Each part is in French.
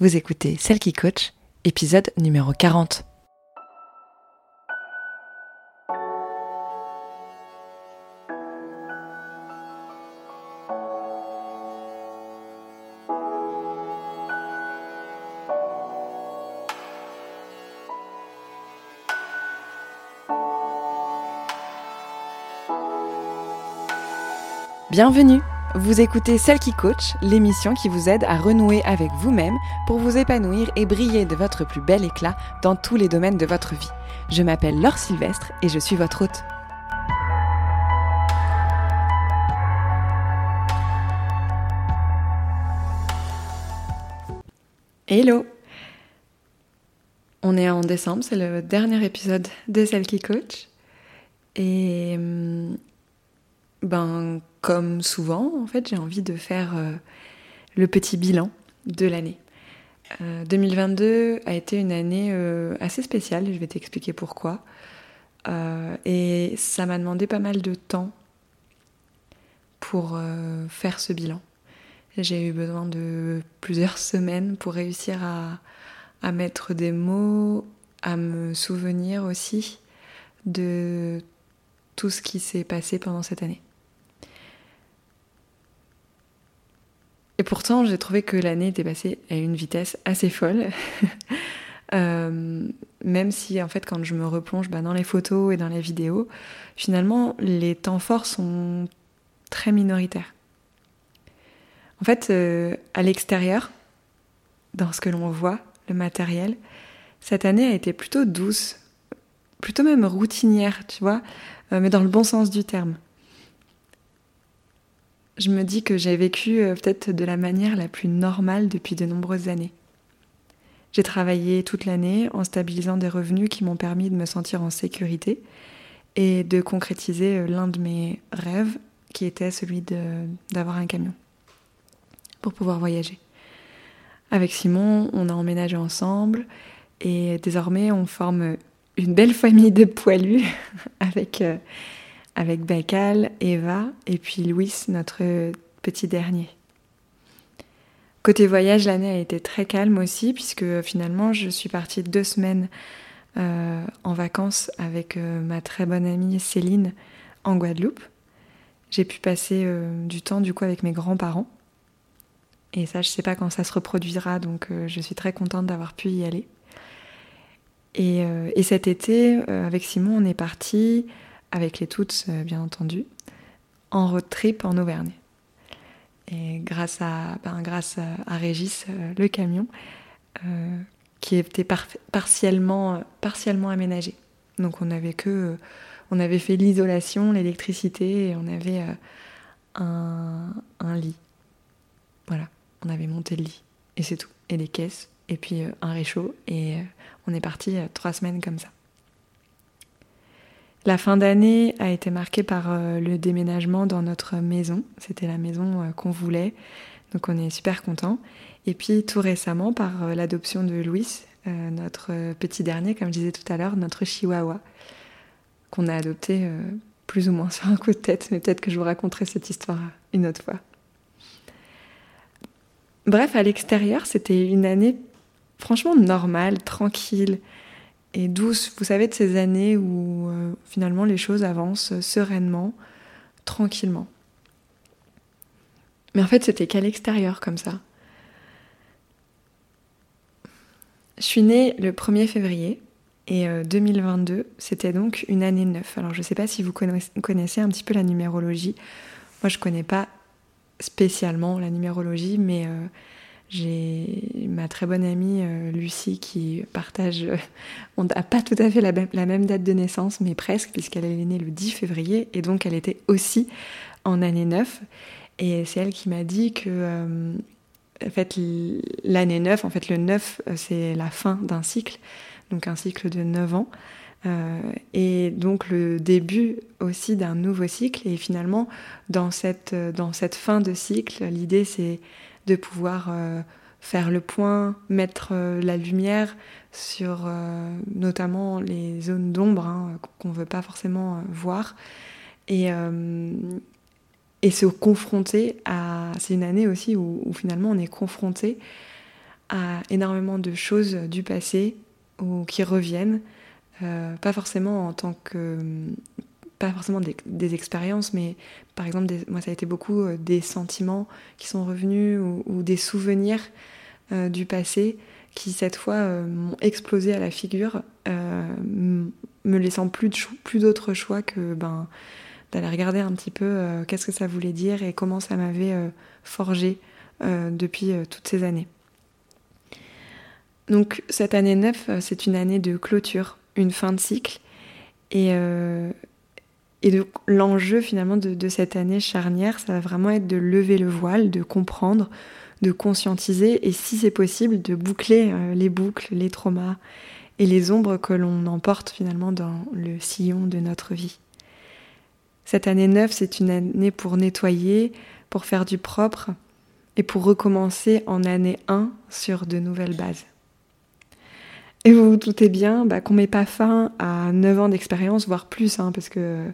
Vous écoutez Celle qui coach, épisode numéro 40. Bienvenue Vous écoutez Celle qui coach, l'émission qui vous aide à renouer avec vous-même pour vous épanouir et briller de votre plus bel éclat dans tous les domaines de votre vie. Je m'appelle Laure Sylvestre et je suis votre hôte. Hello On est en décembre, c'est le dernier épisode de Celle qui coach. Et hum, ben, comme souvent, en fait, j'ai envie de faire euh, le petit bilan de l'année. 2022 euh, a été une année euh, assez spéciale, je vais t'expliquer pourquoi. et ça m'a demandé pas mal de temps pour faire ce bilan. J'ai eu besoin de plusieurs semaines pour réussir à, à mettre des mots, à me souvenir aussi de tout ce qui s'est passé pendant cette année. Et pourtant, j'ai trouvé que l'année était passée à une vitesse assez folle. Euh, même si, en fait, quand je me replonge bah, dans les photos et dans les vidéos, finalement, les temps forts sont très minoritaires. En fait, euh, à l'extérieur, dans ce que l'on voit, le matériel, cette année a été plutôt douce, plutôt même routinière, tu vois, euh, mais dans le bon sens du terme je me dis que j'ai vécu euh, peut-être de la manière la plus normale depuis de nombreuses années. J'ai travaillé toute l'année en stabilisant des revenus qui m'ont permis de me sentir en sécurité et de concrétiser euh, l'un de mes rêves qui était celui d'avoir un camion pour pouvoir voyager. Avec Simon, on a emménagé ensemble et désormais on forme une belle famille de poilus avec euh, avec Bacal, Eva et puis Louis, notre petit dernier. Côté voyage, l'année a été très calme aussi, puisque finalement, je suis partie deux semaines euh, en vacances avec euh, ma très bonne amie Céline en Guadeloupe. J'ai pu passer euh, du temps du coup avec mes grands-parents. Et ça, je sais pas quand ça se reproduira, donc je suis très contente d'avoir pu y aller. Et, et cet été, avec Simon, on est parti avec les toutes euh, bien entendu, en road trip en Auvergne. Et grâce à, ben, grâce à, Régis, euh, le camion, euh, qui était partiellement, partiellement aménagé. Donc on avait que, on avait fait l'isolation, l'électricité, et on avait un, un, lit. Voilà, on avait monté le lit, et c'est tout. Et des caisses, et puis un réchaud, et on est parti trois semaines comme ça. La fin d'année a été marquée par euh, le déménagement dans notre maison. C'était la maison euh, qu'on voulait, donc on est super content. Et puis tout récemment par euh, l'adoption de Louis, notre petit dernier, comme je disais tout à l'heure, notre chihuahua, qu'on a adopté plus ou moins sur un coup de tête, mais peut-être que je vous raconterai cette histoire une autre fois. Bref, à l'extérieur, c'était une année franchement normale, tranquille et douce. Vous savez, de ces années où euh, finalement les choses avancent sereinement, tranquillement. Mais en fait, c'était qu'à l'extérieur comme ça. Je suis née le 1er février et 2022, euh, c'était donc une année neuf. Alors je ne sais pas si vous connaissez un petit peu la numérologie. Moi, je ne connais pas spécialement la numérologie, mais euh, j'ai ma très bonne amie euh, Lucie qui partage, euh, on n'a pas tout à fait la, même date de naissance, mais presque, puisqu'elle est née le 10 février, et donc elle était aussi en année 9. Et c'est elle qui m'a dit que, euh, en fait, l'année 9, en fait, le 9, c'est la fin d'un cycle, donc un cycle de 9 ans. et donc le début aussi d'un nouveau cycle. Et finalement, dans cette, dans cette fin de cycle, l'idée c'est de pouvoir euh, faire le point, mettre euh, la lumière sur euh, notamment les zones d'ombre hein, qu'on ne veut pas forcément voir. Et, se confronter à... C'est une année aussi où, finalement on est confronté à énormément de choses du passé ou qui reviennent, pas forcément en tant que pas forcément des, expériences, mais par exemple, moi ça a été beaucoup euh, des sentiments qui sont revenus ou, des souvenirs euh, du passé qui cette fois m'ont explosé à la figure, me laissant plus, plus d'autres choix que ben, d'aller regarder un petit peu qu'est-ce que ça voulait dire et comment ça m'avait forgé depuis toutes ces années. Donc cette année 9, euh, c'est une année de clôture, une fin de cycle. Et, euh, et l'enjeu finalement de, cette année charnière, ça va vraiment être de lever le voile, de comprendre, de conscientiser et si c'est possible, de boucler euh, les boucles, les traumas et les ombres que l'on emporte finalement dans le sillon de notre vie. Cette année 9, c'est une année pour nettoyer, pour faire du propre et pour recommencer en année 1 sur de nouvelles bases. Et vous vous doutez bien bah, qu'on met pas fin à 9 ans d'expérience, voire plus, hein, parce que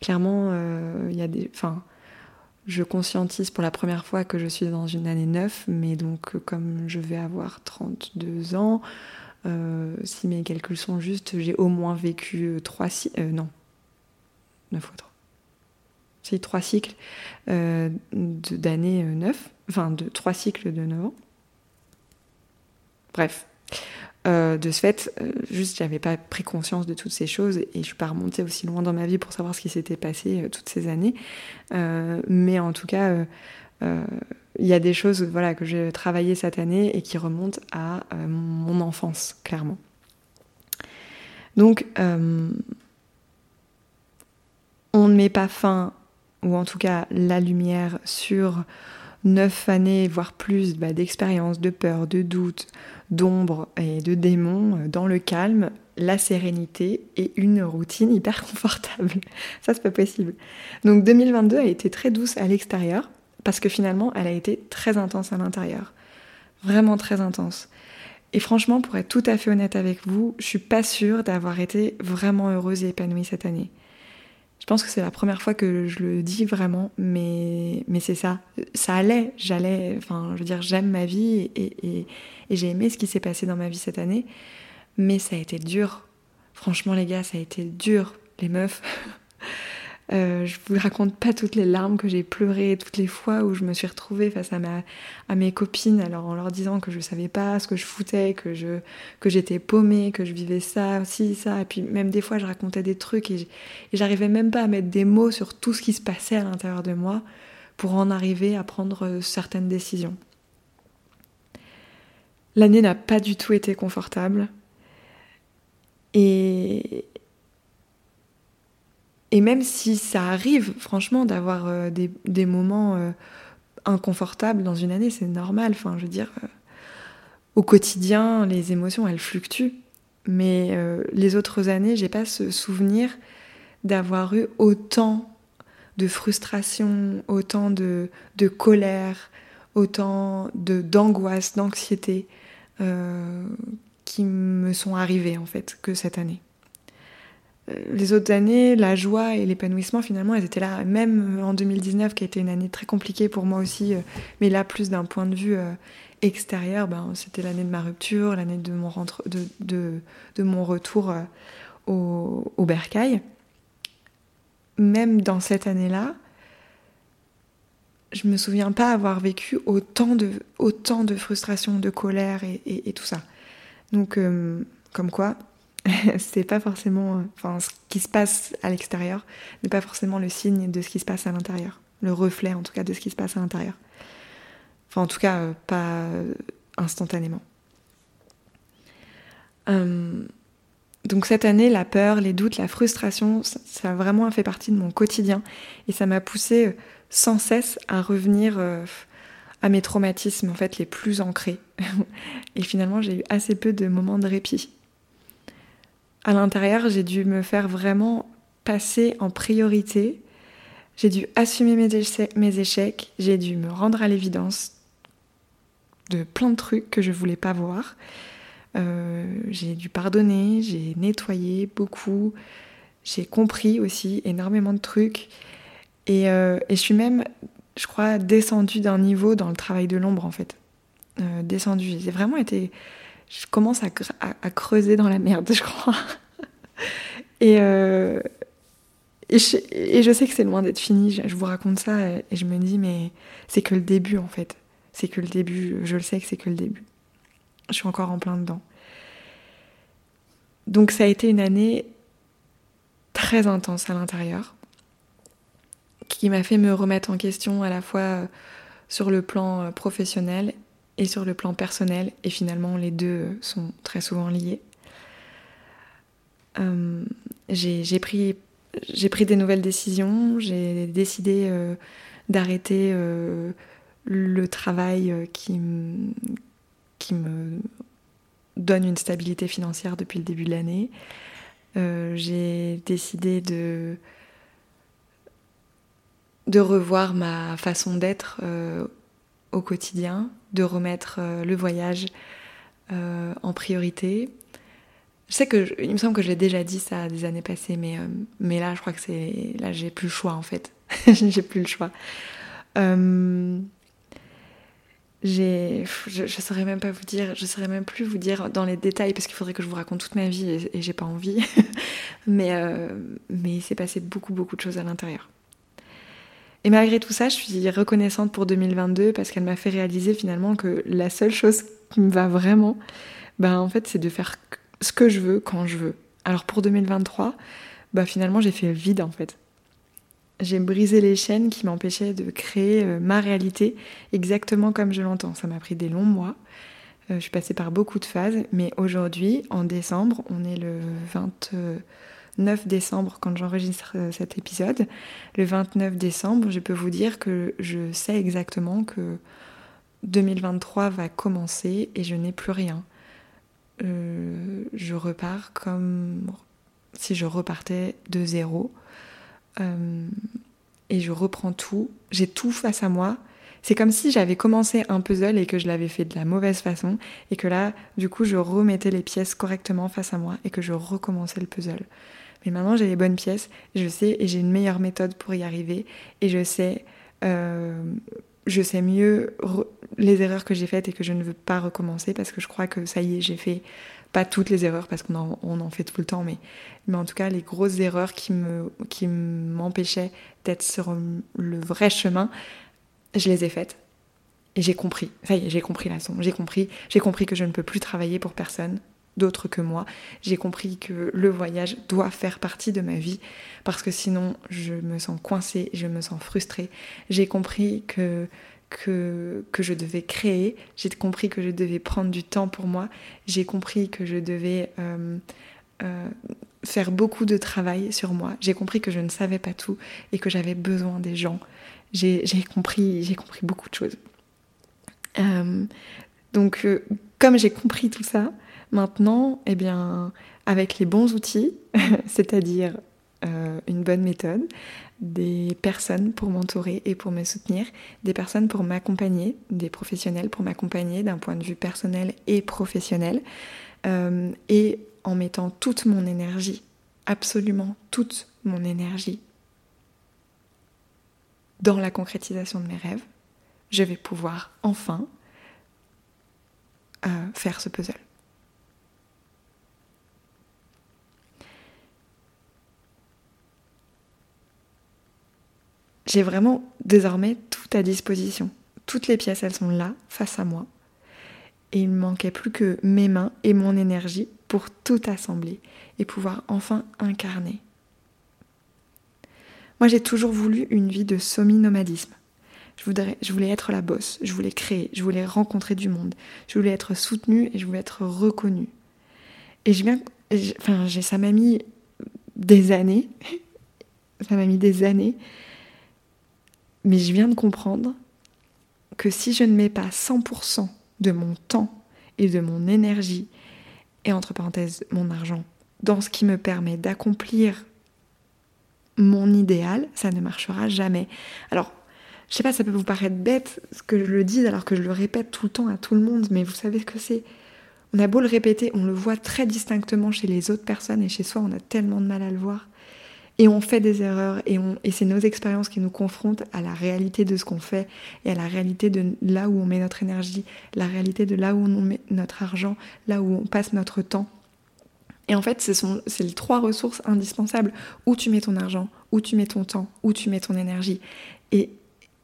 clairement, euh, il y a des. Enfin, je conscientise pour la première fois que je suis dans une année 9, mais donc comme je vais avoir 32 ans, euh, si mes calculs sont justes, j'ai au moins vécu 3 cycles. Euh, non, 9 fois 3. C'est 3 cycles d'années 9, enfin de 3 cycles de 9 ans. Bref, euh, de ce fait, euh, juste j'avais pas pris conscience de toutes ces choses et je suis pas remontée aussi loin dans ma vie pour savoir ce qui s'était passé euh, toutes ces années. mais en tout cas, il y a des choses voilà, que j'ai travaillées cette année et qui remontent à mon enfance, clairement. Donc, on ne met pas fin, ou en tout cas la lumière, sur neuf années, voire plus, bah, d'expérience, de peur, de doute, d'ombre et de démons euh, dans le calme, la sérénité et une routine hyper confortable. Ça, c'est pas possible. Donc 2022 a été très douce à l'extérieur parce que finalement, elle a été très intense à l'intérieur. Vraiment très intense. Et franchement, pour être tout à fait honnête avec vous, je suis pas sûre d'avoir été vraiment heureuse et épanouie cette année. Je pense que c'est la première fois que je le dis vraiment, mais, mais c'est ça. Ça allait, j'allais, enfin, je veux dire, j'aime ma vie et, j'ai aimé ce qui s'est passé dans ma vie cette année, mais ça a été dur. Franchement, les gars, ça a été dur, les meufs. Euh, je vous raconte pas toutes les larmes que j'ai pleurées, toutes les fois où je me suis retrouvée face à, à mes copines, alors en leur disant que je savais pas ce que je foutais, que je que j'étais paumée, que je vivais ça, aussi ça, et puis même des fois je racontais des trucs et j'arrivais même pas à mettre des mots sur tout ce qui se passait à l'intérieur de moi pour en arriver à prendre certaines décisions. L'année n'a pas du tout été confortable. Et, et même si ça arrive, franchement, d'avoir euh, des, moments euh, inconfortables dans une année, c'est normal. Enfin, je veux euh, au quotidien, les émotions, elles fluctuent. Mais les autres années, j'ai pas ce souvenir d'avoir eu autant de frustration, autant de, de colère, autant de d'angoisse, d'anxiété qui me sont arrivées en fait que cette année les autres années, la joie et l'épanouissement, finalement, elles étaient là. Même en 2019, qui a été une année très compliquée pour moi aussi, euh, mais là, plus d'un point de vue euh, extérieur, ben, c'était l'année de ma rupture, l'année de mon, de, de, mon retour euh, au, au bercail. Même dans cette année-là, je me souviens pas avoir vécu autant de, autant de frustration, de colère et, et tout ça. Donc, comme quoi, c'est pas forcément, euh, enfin, ce qui se passe à l'extérieur n'est pas forcément le signe de ce qui se passe à l'intérieur, le reflet en tout cas de ce qui se passe à l'intérieur. Enfin, en tout cas, euh, pas euh, instantanément. donc cette année, la peur, les doutes, la frustration, ça, a vraiment fait partie de mon quotidien et ça m'a poussé sans cesse à revenir à mes traumatismes en fait les plus ancrés. et finalement, j'ai eu assez peu de moments de répit à l'intérieur, j'ai dû me faire vraiment passer en priorité. J'ai dû assumer mes, échecs, j'ai dû me rendre à l'évidence de plein de trucs que je voulais pas voir. Euh, j'ai dû pardonner, j'ai nettoyé beaucoup, j'ai compris aussi énormément de trucs. Et, euh, et, je suis même, je crois, descendue d'un niveau dans le travail de l'ombre en fait. descendu. J'ai vraiment été. Je commence à, creuser dans la merde, je crois. et, et, je, sais que c'est loin d'être fini. Je, vous raconte ça et, je me dis, mais c'est que le début en fait. C'est que le début. Je le sais que c'est que le début. Je suis encore en plein dedans. Donc ça a été une année très intense à l'intérieur, qui m'a fait me remettre en question à la fois euh, sur le plan euh, professionnel et sur le plan personnel, et finalement les deux sont très souvent liés. Euh, j'ai pris, des nouvelles décisions, j'ai décidé d'arrêter le travail qui, me donne une stabilité financière depuis le début de l'année. Euh, j'ai décidé de, revoir ma façon d'être euh, au quotidien, de remettre euh, le voyage en priorité. Je sais que il me semble que j'ai déjà dit ça des années passées, mais, mais là, je crois que c'est là, j'ai plus le choix en fait. j'ai plus le choix j'ai je, je saurais même pas vous dire je saurais même plus vous dire dans les détails parce qu'il faudrait que je vous raconte toute ma vie et, j'ai pas envie mais euh, mais il s'est passé beaucoup beaucoup de choses à l'intérieur et malgré tout ça je suis reconnaissante pour 2022 parce qu'elle m'a fait réaliser finalement que la seule chose qui me va vraiment ben en fait c'est de faire ce que je veux quand je veux alors pour 2023 bah finalement j'ai fait vide en fait j'ai brisé les chaînes qui m'empêchaient de créer euh, ma réalité exactement comme je l'entends. Ça m'a pris des longs mois. Euh, je suis passée par beaucoup de phases, mais aujourd'hui, en décembre, on est le 29 décembre quand j'enregistre euh, cet épisode. Le 29 décembre, je peux vous dire que je sais exactement que 2023 va commencer et je n'ai plus rien. je repars comme si je repartais de zéro. Euh, et je reprends tout. J'ai tout face à moi. C'est comme si j'avais commencé un puzzle et que je l'avais fait de la mauvaise façon et que là, du coup, je remettais les pièces correctement face à moi et que je recommençais le puzzle. Mais maintenant, j'ai les bonnes pièces, je sais, et j'ai une meilleure méthode pour y arriver et je sais, euh, je sais mieux les erreurs que j'ai faites et que je ne veux pas recommencer parce que je crois que ça y est, j'ai fait pas toutes les erreurs parce qu'on en, fait tout le temps, mais, en tout cas les grosses erreurs qui m'empêchaient d'être sur le vrai chemin, je les ai faites et j'ai compris. Ça y est, j'ai compris la leçon. J'ai compris, j'ai compris que je ne peux plus travailler pour personne d'autre que moi. J'ai compris que le voyage doit faire partie de ma vie parce que sinon je me sens coincée, je me sens frustrée. J'ai compris que que, que je devais créer, j'ai compris que je devais prendre du temps pour moi, j'ai compris que je devais euh, euh, faire beaucoup de travail sur moi, j'ai compris que je ne savais pas tout et que j'avais besoin des gens. J'ai compris, compris beaucoup de choses. Euh, donc, comme j'ai compris tout ça, maintenant, eh bien, avec les bons outils, c'est-à-dire une bonne méthode, des personnes pour m'entourer et pour me soutenir, des personnes pour m'accompagner, des professionnels pour m'accompagner d'un point de vue personnel et professionnel, euh, et en mettant toute mon énergie, absolument toute mon énergie, dans la concrétisation de mes rêves, je vais pouvoir enfin euh, faire ce puzzle. J'ai vraiment désormais tout à disposition. Toutes les pièces, elles sont là, face à moi. Et il ne manquait plus que mes mains et mon énergie pour tout assembler et pouvoir enfin incarner. Moi, j'ai toujours voulu une vie de semi-nomadisme. Je, voulais être la bosse, je voulais créer, je voulais rencontrer du monde, je voulais être soutenue et je voulais être reconnue. Et j'ai bien, enfin, ça m'a mis des années, ça m'a mis des années mais je viens de comprendre que si je ne mets pas 100% de mon temps et de mon énergie, et entre parenthèses mon argent, dans ce qui me permet d'accomplir mon idéal, ça ne marchera jamais. Alors, je sais pas, ça peut vous paraître bête ce que je le dis alors que je le répète tout le temps à tout le monde, mais vous savez ce que c'est. On a beau le répéter, on le voit très distinctement chez les autres personnes et chez soi, on a tellement de mal à le voir. Et on fait des erreurs et, et c'est nos expériences qui nous confrontent à la réalité de ce qu'on fait et à la réalité de là où on met notre énergie, la réalité de là où on met notre argent, là où on passe notre temps. Et en fait, c'est les trois ressources indispensables. Où tu mets ton argent, où tu mets ton temps, où tu mets ton énergie. Et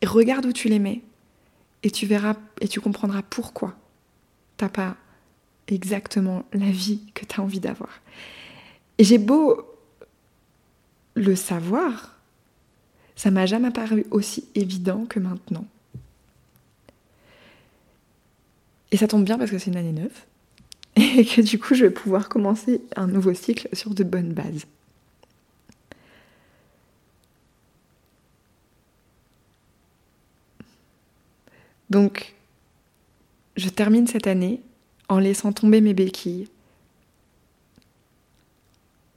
regarde où tu les mets. Et tu verras et tu comprendras pourquoi t'as pas exactement la vie que tu as envie d'avoir. Et j'ai beau le savoir, ça m'a jamais paru aussi évident que maintenant. Et ça tombe bien parce que c'est une année neuve et que du coup je vais pouvoir commencer un nouveau cycle sur de bonnes bases. Donc, je termine cette année en laissant tomber mes béquilles,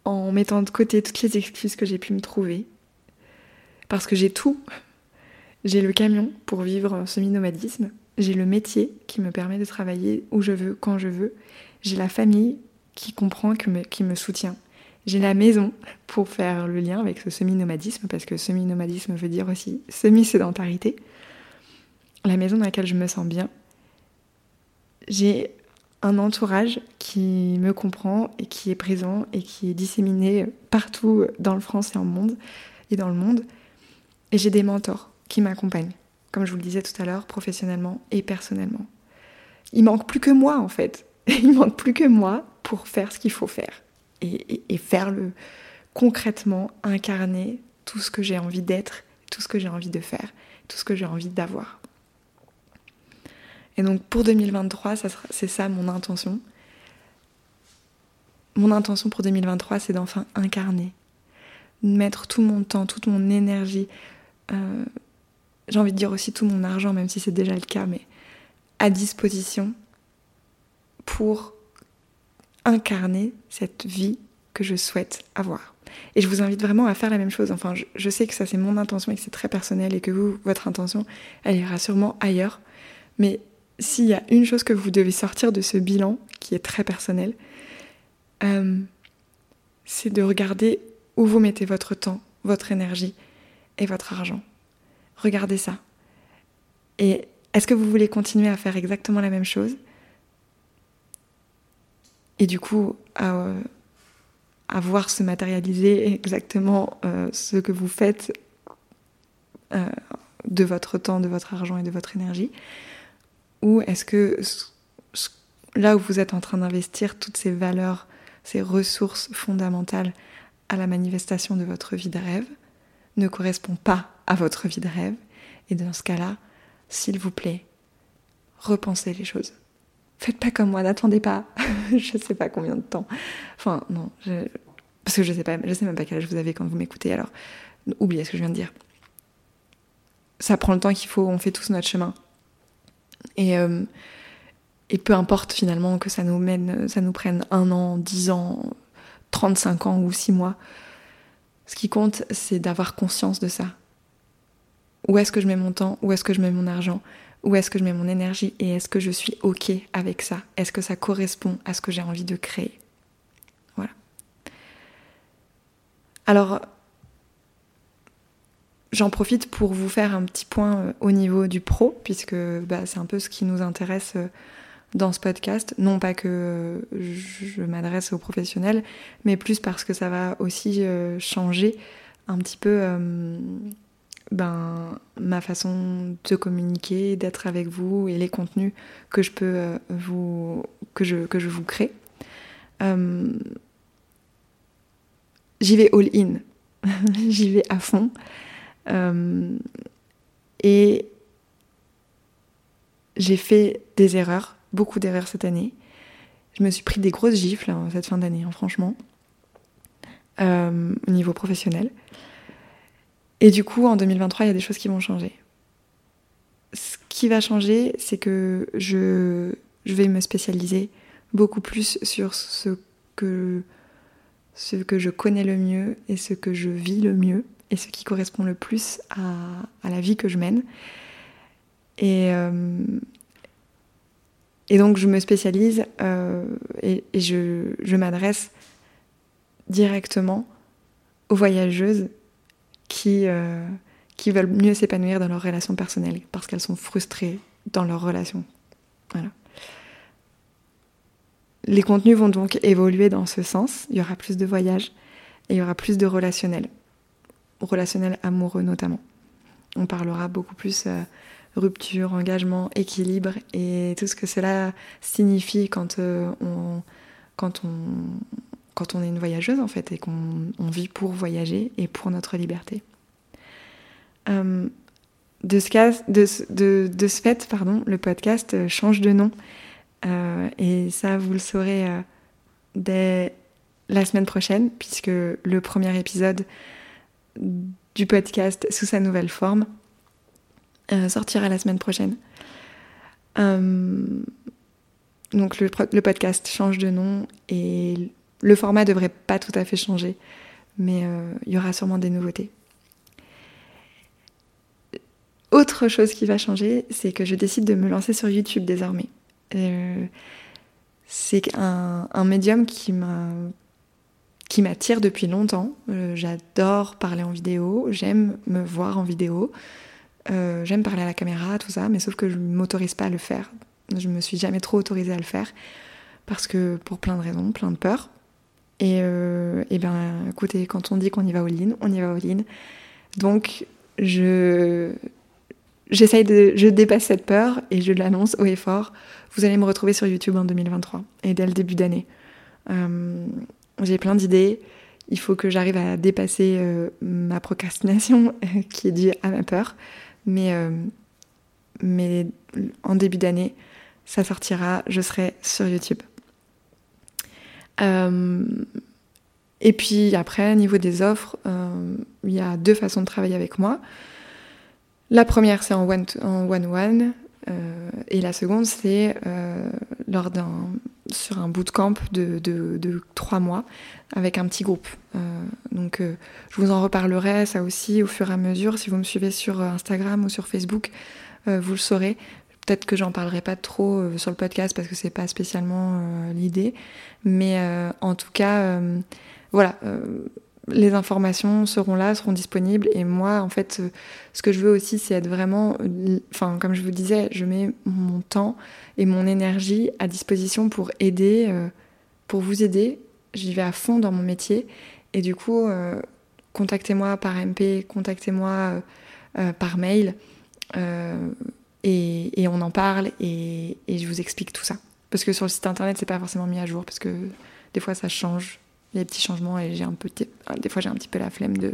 en mettant de côté toutes les excuses que j'ai pu me trouver, parce que j'ai tout. J'ai le camion pour vivre semi-nomadisme, j'ai le métier qui me permet de travailler où je veux, quand je veux, j'ai la famille qui comprend, qui me soutient. J'ai la maison pour faire le lien avec ce semi-nomadisme, parce que semi-nomadisme veut dire aussi semi-sédentarité. La maison dans laquelle je me sens bien. J'ai un entourage qui me comprend et qui est présent et qui est disséminé partout dans le France et en monde et dans le monde. Et j'ai des mentors qui m'accompagnent, comme je vous le disais tout à l'heure, professionnellement et personnellement. Il manque plus que moi en fait. il manque plus que moi pour faire ce qu'il faut faire et, faire le concrètement incarner tout ce que j'ai envie d'être, tout ce que j'ai envie de faire, tout ce que j'ai envie d'avoir. Et donc pour 2023, c'est ça mon intention. Mon intention pour 2023, c'est d'enfin incarner, mettre tout mon temps, toute mon énergie, euh, j'ai envie de dire aussi tout mon argent, même si c'est déjà le cas, mais à disposition pour incarner cette vie que je souhaite avoir. Et je vous invite vraiment à faire la même chose. Enfin, je, sais que ça c'est mon intention et que c'est très personnel et que vous, votre intention, elle ira sûrement ailleurs. Mais s'il y a une chose que vous devez sortir de ce bilan, qui est très personnel, euh, c'est de regarder où vous mettez votre temps, votre énergie et votre argent. Regardez ça. Et est-ce que vous voulez continuer à faire exactement la même chose? Et du coup à, voir se matérialiser exactement euh, ce que vous faites euh, de votre temps, de votre argent et de votre énergie Ou est-ce que là où vous êtes en train d'investir toutes ces valeurs, ces ressources fondamentales à la manifestation de votre vie de rêve ne correspond pas à votre vie de rêve? Et dans ce cas-là, s'il vous plaît, repensez les choses faites pas comme moi, n'attendez pas, je sais pas combien de temps. Enfin, non, parce que je sais pas, je sais même pas quel âge vous avez quand vous m'écoutez, alors oubliez ce que je viens de dire. Ça prend le temps qu'il faut, on fait tous notre chemin. Et, euh, et peu importe finalement que ça nous mène, ça nous prenne un an, dix ans, 35 ans ou six mois. Ce qui compte, c'est d'avoir conscience de ça. Où est-ce que je mets mon temps? Où est-ce que je mets mon argent? Où est-ce que je mets mon énergie? Et est-ce que je suis OK avec ça? Est-ce que ça correspond à ce que j'ai envie de créer? Voilà. Alors, j'en profite pour vous faire un petit point euh, au niveau du pro, puisque bah, c'est un peu ce qui nous intéresse euh, dans ce podcast. Non pas que euh, je m'adresse aux professionnels, mais plus parce que ça va aussi changer un petit peu ben, ma façon de communiquer, d'être avec vous et les contenus que je peux euh, vous que je, que je vous crée. Euh, j'y vais all in, j'y vais à fond. Euh, et j'ai fait des erreurs, beaucoup d'erreurs cette année. Je me suis pris des grosses gifles hein, cette fin d'année, hein, franchement, au niveau professionnel. Et du coup, en 2023, il y a des choses qui vont changer. Ce qui va changer, c'est que je, vais me spécialiser beaucoup plus sur ce que je connais le mieux et ce que je vis le mieux et ce qui correspond le plus à, la vie que je mène. Et, euh, donc je me spécialise euh, et, je, m'adresse directement aux voyageuses qui, euh, qui veulent mieux s'épanouir dans leurs relations personnelles parce qu'elles sont frustrées dans leurs relations. Voilà. Les contenus vont donc évoluer dans ce sens. Il y aura plus de voyages et il y aura plus de relationnels, relationnels amoureux notamment. On parlera beaucoup plus euh, rupture, engagement, équilibre et tout ce que cela signifie quand euh, on quand on quand on est une voyageuse en fait et qu'on vit pour voyager et pour notre liberté. Euh, de, ce cas, de, de, de, ce fait, pardon, le podcast change de nom. Euh, et ça, vous le saurez euh, dès la semaine prochaine, puisque le premier épisode du podcast sous sa nouvelle forme sortira la semaine prochaine. donc le, podcast change de nom et le format devrait pas tout à fait changer, mais il y aura sûrement des nouveautés. Autre chose qui va changer, c'est que je décide de me lancer sur YouTube désormais. Euh, c'est un, médium qui qui m'attire depuis longtemps. Euh, j'adore parler en vidéo, j'aime me voir en vidéo, euh, j'aime parler à la caméra, tout ça, mais sauf que je ne m'autorise pas à le faire. Je me suis jamais trop autorisée à le faire parce que pour plein de raisons, plein de peurs. Et, et ben, écoutez, quand on dit qu'on y va au in on y va au in Donc, je j'essaye de, je dépasse cette peur et je l'annonce haut et fort. Vous allez me retrouver sur YouTube en 2023 et dès le début d'année. Euh, j'ai plein d'idées. Il faut que j'arrive à dépasser euh, ma procrastination qui est due à ma peur. Mais, euh, mais en début d'année, ça sortira. Je serai sur YouTube. et puis après, au niveau des offres, il y a deux façons de travailler avec moi. La première, c'est en one-one, euh, et la seconde, c'est euh, lors d'un sur un bootcamp de, de, trois mois avec un petit groupe. Euh, donc, je vous en reparlerai ça aussi au fur et à mesure. Si vous me suivez sur Instagram ou sur Facebook, vous le saurez. Peut-être que j'en parlerai pas trop sur le podcast parce que c'est pas spécialement l'idée, mais en tout cas, voilà les informations seront là, seront disponibles. Et moi, en fait, euh, ce que je veux aussi, c'est être vraiment, enfin, comme je vous disais, je mets mon temps et mon énergie à disposition pour aider, euh, pour vous aider. J'y vais à fond dans mon métier. Et du coup, euh, contactez-moi par MP, contactez-moi par mail. Et, on en parle et, et je vous explique tout ça. Parce que sur le site internet, c'est pas forcément mis à jour parce que des fois ça change les petits changements et j'ai un peu, des fois j'ai un petit peu la flemme de,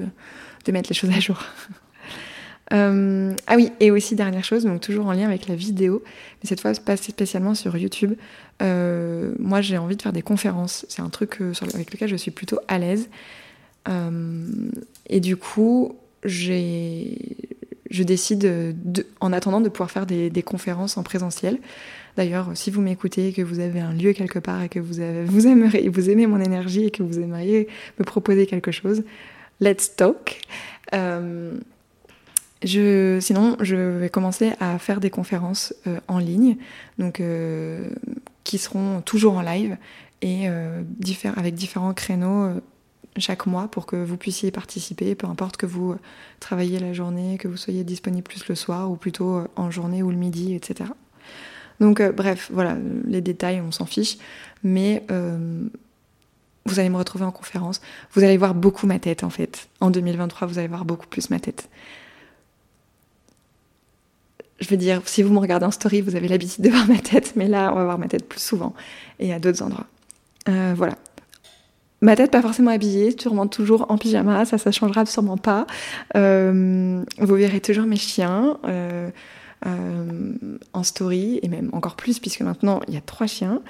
mettre les choses à jour. Euh, ah oui, et aussi dernière chose, donc toujours en lien avec la vidéo, mais cette fois pas spécialement sur YouTube. Euh, moi j'ai envie de faire des conférences, c'est un truc euh, avec lequel je suis plutôt à l'aise. et du coup, je décide, de, en attendant, de pouvoir faire des conférences en présentiel. D'ailleurs, si vous m'écoutez, que vous avez un lieu quelque part et que vous, vous, aimeriez, vous aimez mon énergie et que vous aimeriez me proposer quelque chose, let's talk. Euh, sinon, je vais commencer à faire des conférences euh, en ligne, donc euh, qui seront toujours en live et avec différents créneaux chaque mois pour que vous puissiez participer, peu importe que vous travaillez la journée, que vous soyez disponible plus le soir ou plutôt en journée ou le midi, etc. Donc euh, bref, voilà, les détails, on s'en fiche. Mais euh, vous allez me retrouver en conférence. Vous allez voir beaucoup ma tête en fait. En 2023, vous allez voir beaucoup plus ma tête. Je veux dire, si vous me regardez en story, vous avez l'habitude de voir ma tête, mais là, on va voir ma tête plus souvent et à d'autres endroits. Euh, voilà. Ma tête pas forcément habillée, sûrement toujours en pyjama, ça, ça changera sûrement pas. vous verrez toujours mes chiens. Euh, en story, et même encore plus, puisque maintenant il y a trois chiens.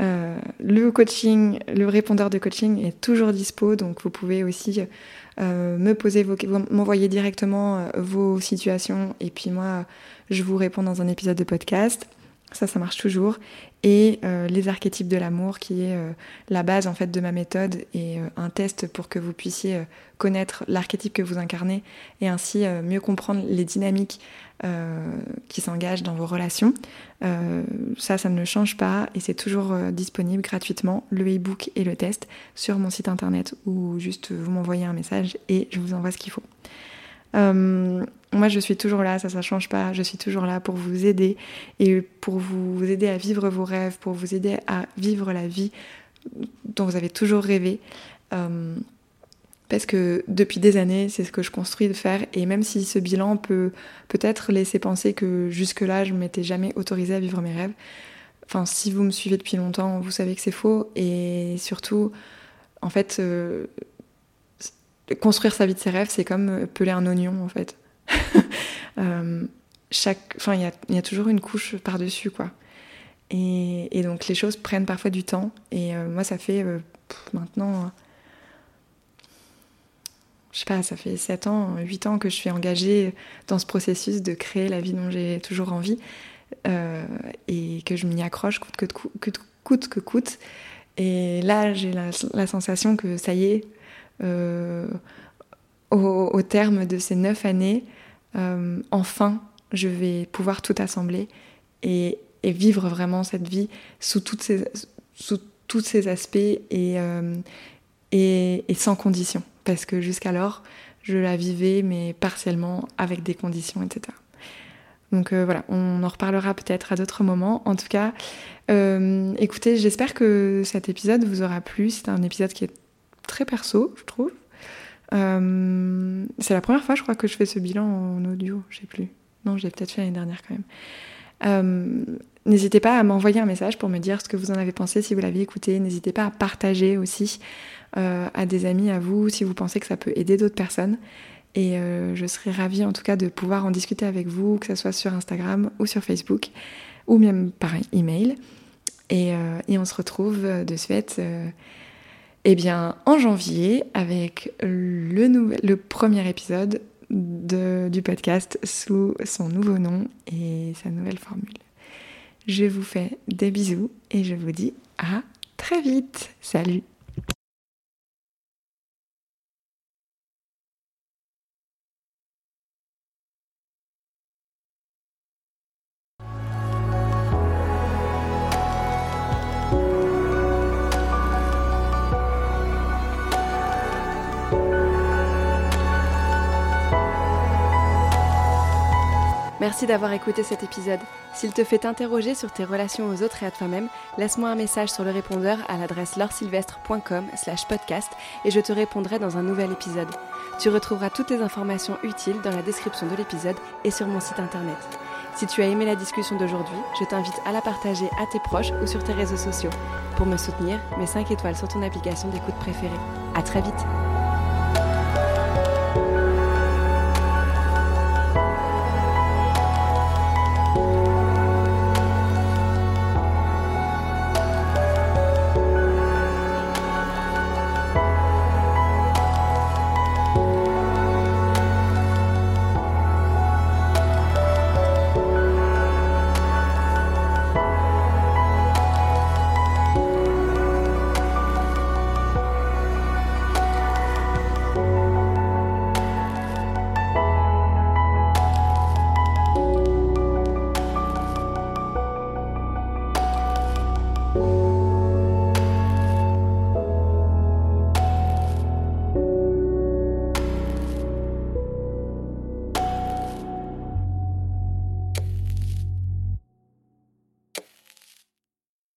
Euh, le coaching, le répondeur de coaching est toujours dispo, donc vous pouvez aussi euh, me poser m'envoyer directement vos situations, et puis moi je vous réponds dans un épisode de podcast. Ça, ça marche toujours. Et euh, les archétypes de l'amour, qui est euh, la base en fait de ma méthode et euh, un test pour que vous puissiez connaître l'archétype que vous incarnez et ainsi mieux comprendre les dynamiques qui s'engagent dans vos relations. ça, ça ne change pas et c'est toujours disponible gratuitement, le e-book et le test, sur mon site internet ou juste vous m'envoyez un message et je vous envoie ce qu'il faut. Euh, moi, je suis toujours là, ça, ça change pas. Je suis toujours là pour vous aider et pour vous aider à vivre vos rêves, pour vous aider à vivre la vie dont vous avez toujours rêvé. Euh, parce que depuis des années, c'est ce que je construis de faire. Et même si ce bilan peut peut-être laisser penser que jusque-là, je ne m'étais jamais autorisée à vivre mes rêves, enfin, si vous me suivez depuis longtemps, vous savez que c'est faux. Et surtout, en fait, euh, construire sa vie de ses rêves, c'est comme euh, peler un oignon en fait. euh, chaque, enfin, il y a, toujours une couche par-dessus quoi. Et, donc les choses prennent parfois du temps. Et euh, moi, ça fait maintenant, je sais pas, ça fait 7 ans, 8 ans que je suis engagée dans ce processus de créer la vie dont j'ai toujours envie et que je m'y accroche coûte que, coûte, coûte que coûte. Et là, j'ai la, sensation que ça y est, euh, au, terme de ces neuf années, euh, enfin, je vais pouvoir tout assembler et, vivre vraiment cette vie sous, toutes ces, sous tous ces aspects euh, et, et, sans conditions. Parce que jusqu'alors, je la vivais, mais partiellement, avec des conditions, etc. Donc voilà, on en reparlera peut-être à d'autres moments. En tout cas, écoutez, j'espère que cet épisode vous aura plu. C'est un épisode qui est très perso, je trouve. Euh, c'est la première fois, je crois, que je fais ce bilan en audio. Je sais plus. Non, je l'ai peut-être fait l'année dernière quand même. Euh, n'hésitez pas à m'envoyer un message pour me dire ce que vous en avez pensé si vous l'avez écouté. N'hésitez pas à partager aussi euh, à des amis, à vous, si vous pensez que ça peut aider d'autres personnes. Et je serais ravie en tout cas de pouvoir en discuter avec vous, que ce soit sur Instagram ou sur Facebook, ou même par email. Et, et on se retrouve de suite eh bien, en janvier, avec le, premier épisode du podcast sous son nouveau nom et sa nouvelle formule. Je vous fais des bisous et je vous dis à très vite. Salut Merci d'avoir écouté cet épisode. S'il te fait t'interroger sur tes relations aux autres et à toi-même, laisse-moi un message sur le répondeur à l'adresse laursylvestre.com slash podcast et je te répondrai dans un nouvel épisode. Tu retrouveras toutes les informations utiles dans la description de l'épisode et sur mon site internet. Si tu as aimé la discussion d'aujourd'hui, je t'invite à la partager à tes proches ou sur tes réseaux sociaux. Pour me soutenir, mets 5 étoiles sur ton application d'écoute préférée. À très vite!